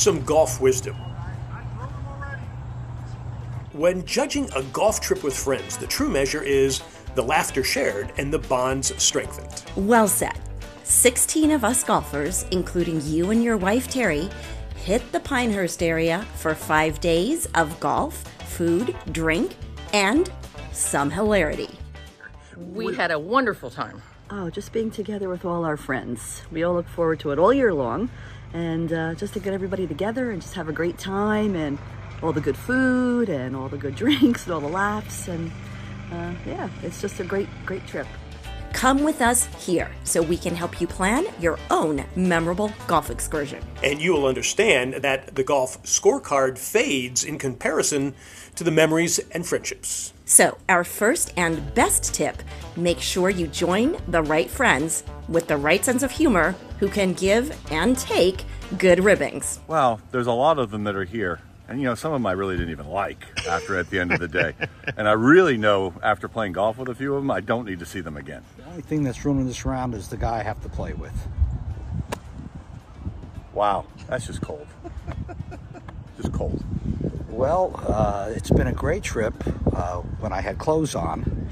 some golf wisdom. When judging a golf trip with friends, the true measure is the laughter shared and the bonds strengthened. Well said. 16 of us golfers, including you and your wife Terry, hit the Pinehurst area for five days of golf, food, drink, and some hilarity. We had a wonderful time. Oh, just being together with all our friends. We all look forward to it all year long. And uh, just to get everybody together and just have a great time and all the good food and all the good drinks and all the laughs. And uh, yeah, it's just a great, great trip. Come with us here so we can help you plan your own memorable golf excursion. And you will understand that the golf scorecard fades in comparison to the memories and friendships. So, our first and best tip make sure you join the right friends with the right sense of humor who can give and take good ribbings. Well, there's a lot of them that are here. And you know, some of them I really didn't even like after at the end of the day. and I really know after playing golf with a few of them, I don't need to see them again. The only thing that's ruining this round is the guy I have to play with. Wow, that's just cold. just cold. Well, uh, it's been a great trip uh, when I had clothes on.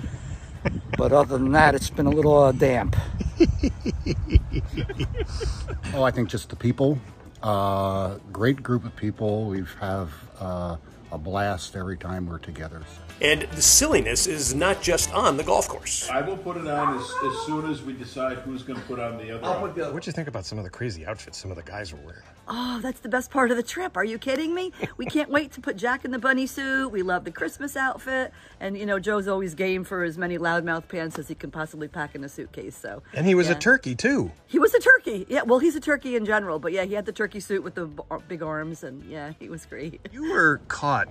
But other than that, it's been a little uh, damp. oh, I think just the people. Uh, great group of people. We have uh, a blast every time we're together. And the silliness is not just on the golf course. I will put it on as, as soon as we decide who's going to put on the other. outfit. What'd you think about some of the crazy outfits some of the guys were wearing? Oh, that's the best part of the trip. Are you kidding me? We can't wait to put Jack in the bunny suit. We love the Christmas outfit. And, you know, Joe's always game for as many loudmouth pants as he can possibly pack in a suitcase. So, And he was yeah. a turkey too. He was a turkey. Yeah, well, he's a turkey in general. But yeah, he had the turkey suit with the uh, big arms. And yeah, he was great. You were caught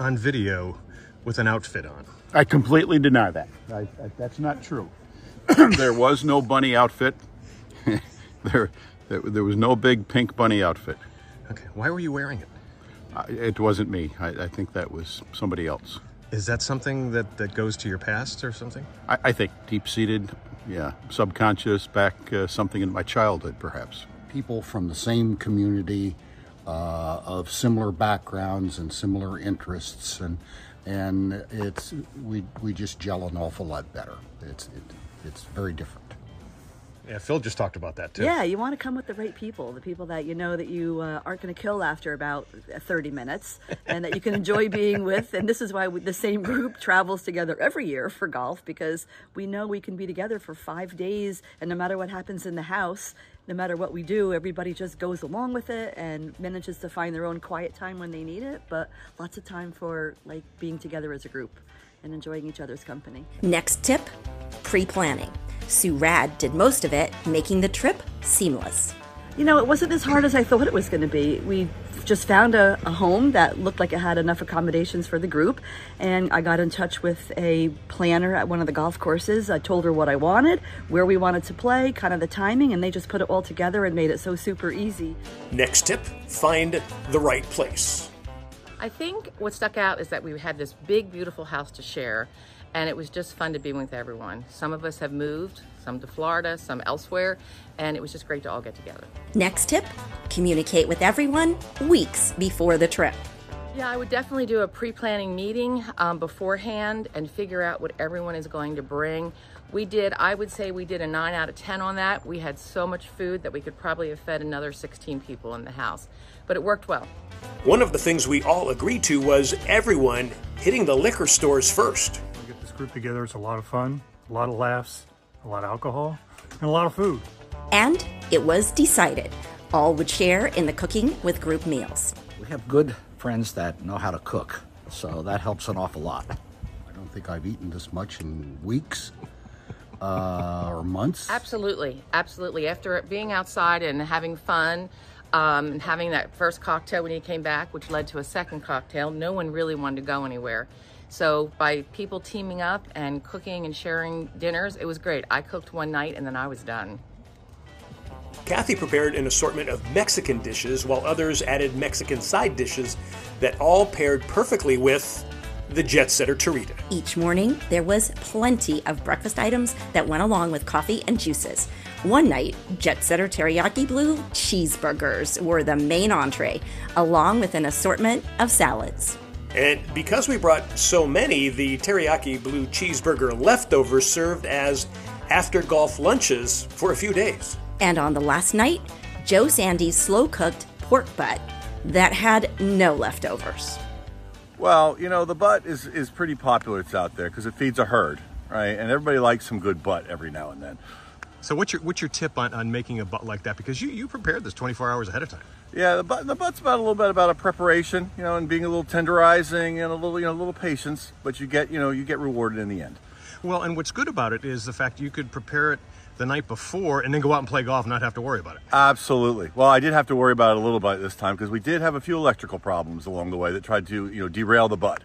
on video with an outfit on. I completely deny that. I, I, that's not true. there was no bunny outfit. there, there, there was no big pink bunny outfit. Okay, why were you wearing it? I, it wasn't me. I, I think that was somebody else. Is that something that, that goes to your past or something? I, I think deep seated, yeah, subconscious, back uh, something in my childhood, perhaps. People from the same community, uh, of similar backgrounds and similar interests, and and it's we we just gel an awful lot better. It's it, it's very different. Yeah, Phil just talked about that too. Yeah, you want to come with the right people, the people that you know that you uh, aren't going to kill after about 30 minutes and that you can enjoy being with. And this is why we, the same group travels together every year for golf because we know we can be together for five days and no matter what happens in the house, no matter what we do, everybody just goes along with it and manages to find their own quiet time when they need it. But lots of time for like being together as a group and enjoying each other's company. Next tip pre planning. Sue Rad did most of it, making the trip seamless. You know, it wasn't as hard as I thought it was going to be. We just found a, a, home that looked like it had enough accommodations for the group, and I got in touch with a planner at one of the golf courses. I told her what I wanted, where we wanted to play, kind of the timing, and they just put it all together and made it so super easy. Next tip find the right place. I think what stuck out is that we had this big, beautiful house to share, and it was just fun to be with everyone. Some of us have moved, some to Florida, some elsewhere, and it was just great to all get together. Next tip communicate with everyone weeks before the trip. Yeah, I would definitely do a pre planning meeting um, beforehand and figure out what everyone is going to bring. We did, I would say we did a 9 out of 10 on that. We had so much food that we could probably have fed another 16 people in the house, but it worked well. One of the things we all agreed to was everyone hitting the liquor stores first. We get this group together, it's a lot of fun, a lot of laughs, a lot of alcohol, and a lot of food. And it was decided all would share in the cooking with group meals. We have good friends that know how to cook, so that helps an awful lot. I don't think I've eaten this much in weeks uh, or months. Absolutely, absolutely. After being outside and having fun, um, and having that first cocktail when he came back, which led to a second cocktail, no one really wanted to go anywhere. So by people teaming up and cooking and sharing dinners, it was great. I cooked one night and then I was done. Kathy prepared an assortment of Mexican dishes while others added Mexican side dishes that all paired perfectly with the jet setter Tarita. Each morning, there was plenty of breakfast items that went along with coffee and juices. One night, Jet Setter Teriyaki Blue cheeseburgers were the main entree, along with an assortment of salads. And because we brought so many, the teriyaki blue cheeseburger leftovers served as after golf lunches for a few days. And on the last night, Joe Sandy's slow cooked pork butt that had no leftovers. Well, you know, the butt is, is pretty popular. It's out there because it feeds a herd, right? And everybody likes some good butt every now and then. So what's your what's your tip on, on making a butt like that? Because you, you prepared this 24 hours ahead of time. Yeah, the butt the butt's about a little bit about a preparation, you know, and being a little tenderizing and a little you know a little patience, but you get you know you get rewarded in the end. Well, and what's good about it is the fact you could prepare it the night before and then go out and play golf and not have to worry about it. Absolutely. Well, I did have to worry about it a little bit this time because we did have a few electrical problems along the way that tried to you know derail the butt.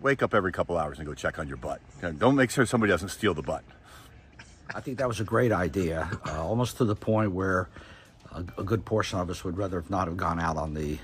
Wake up every couple hours and go check on your butt. Okay? Don't make sure somebody doesn't steal the butt. I think that was a great idea, uh, almost to the point where a, a, good portion of us would rather not have gone out on the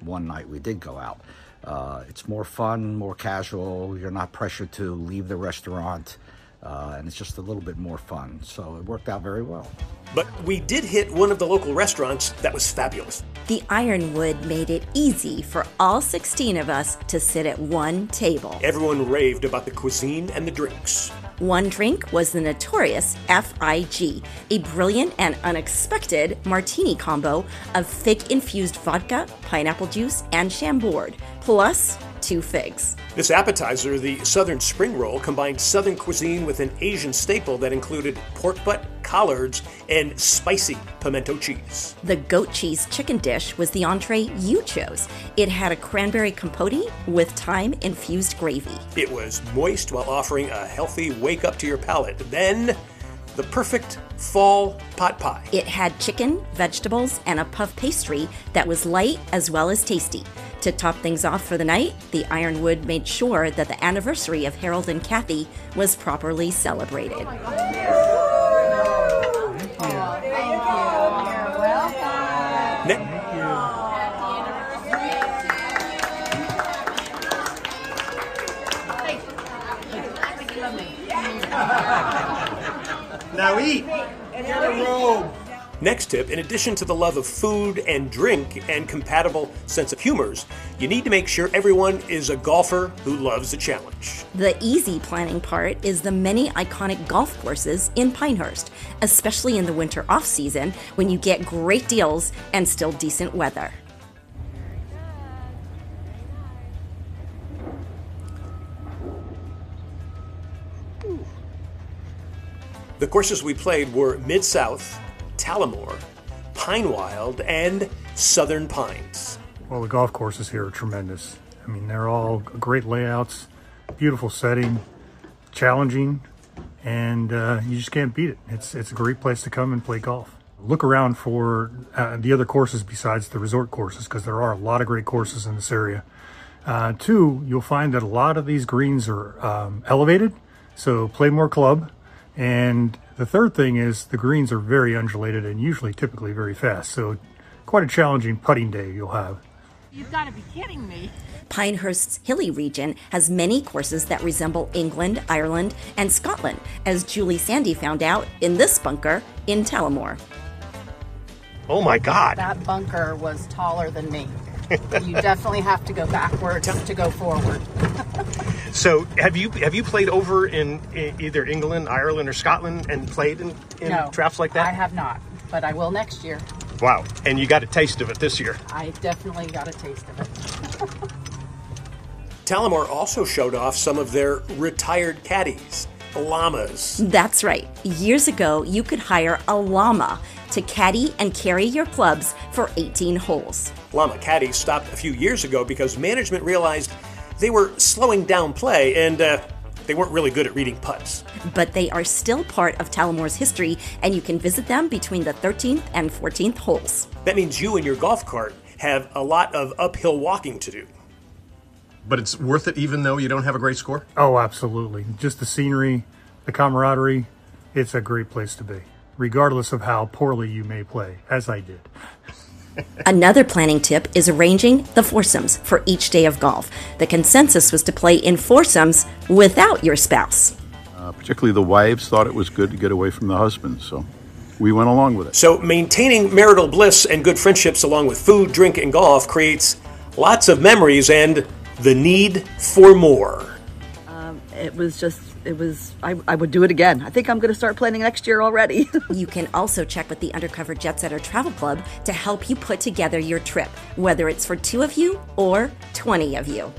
one night we did go out. Uh, it's more fun, more casual. You're not pressured to leave the restaurant, uh, and it's just a little bit more fun. So it worked out very well. But we did hit one of the local restaurants that was fabulous. The Ironwood made it easy for all 16 of us to sit at one table. Everyone raved about the cuisine and the drinks. One drink was the notorious FIG, a brilliant and unexpected martini combo of thick infused vodka, pineapple juice, and chambord, plus two figs. This appetizer, the Southern Spring Roll, combined Southern cuisine with an Asian staple that included pork butt, collards, and spicy pimento cheese. The goat cheese chicken dish was the entree you chose. It had a cranberry compote with thyme infused gravy. It was moist while offering a healthy wake up to your palate. Then, the perfect fall pot pie. It had chicken, vegetables, and a puff pastry that was light as well as tasty. To top things off for the night, the Ironwood made sure that the anniversary of Harold and Kathy was properly celebrated. Oh now Next tip in addition to the love of food and drink and compatible sense of humors, you need to make sure everyone is a golfer who loves a challenge. The easy planning part is the many iconic golf courses in Pinehurst, especially in the winter off season when you get great deals and still decent weather. The courses we played were Mid South, Talamore, Pinewild, and Southern Pines. Well, the golf courses here are tremendous. I mean, they're all great layouts, beautiful setting, challenging, and uh, you just can't beat it. It's, it's a great place to come and play golf. Look around for uh, the other courses besides the resort courses because there are a lot of great courses in this area. Uh, two, you'll find that a lot of these greens are um, elevated, so play more club. And the third thing is the greens are very undulated and usually typically very fast. So quite a challenging putting day you'll have. You've got to be kidding me. Pinehurst's hilly region has many courses that resemble England, Ireland, and Scotland, as Julie Sandy found out in this bunker in Talamore. Oh my God. That bunker was taller than me. You definitely have to go backwards to go forward. so, have you have you played over in, in, either England, Ireland, or Scotland and played in, in no, traps like that? I have not, but I will next year. Wow! And you got a taste of it this year. I definitely got a taste of it. Talamore also showed off some of their retired caddies, llamas. That's right. Years ago, you could hire a llama to caddy and carry your clubs for 18 holes. Llama caddies stopped a few years ago because management realized they were slowing down play and uh, they weren't really good at reading putts. But they are still part of Talamore's history, and you can visit them between the 13th and 14th holes. That means you and your golf cart have a lot of uphill walking to do. But it's worth it even though you don't have a great score? Oh, absolutely. Just the scenery, the camaraderie, it's a great place to be, regardless of how poorly you may play, as I did. Another planning tip is arranging the foursomes for each day of golf. The consensus was to play in foursomes without your spouse. Uh, particularly the wives thought it was good to get away from the husbands, so we went along with it. So, maintaining marital bliss and good friendships along with food, drink, and golf creates lots of memories and the need for more. It was just, it was, I, I would do it again. I think I'm going to start planning next year already. You can also check with the Undercover Jet Setter Travel Club to help you put together your trip, whether it's for two of you or 20 of you.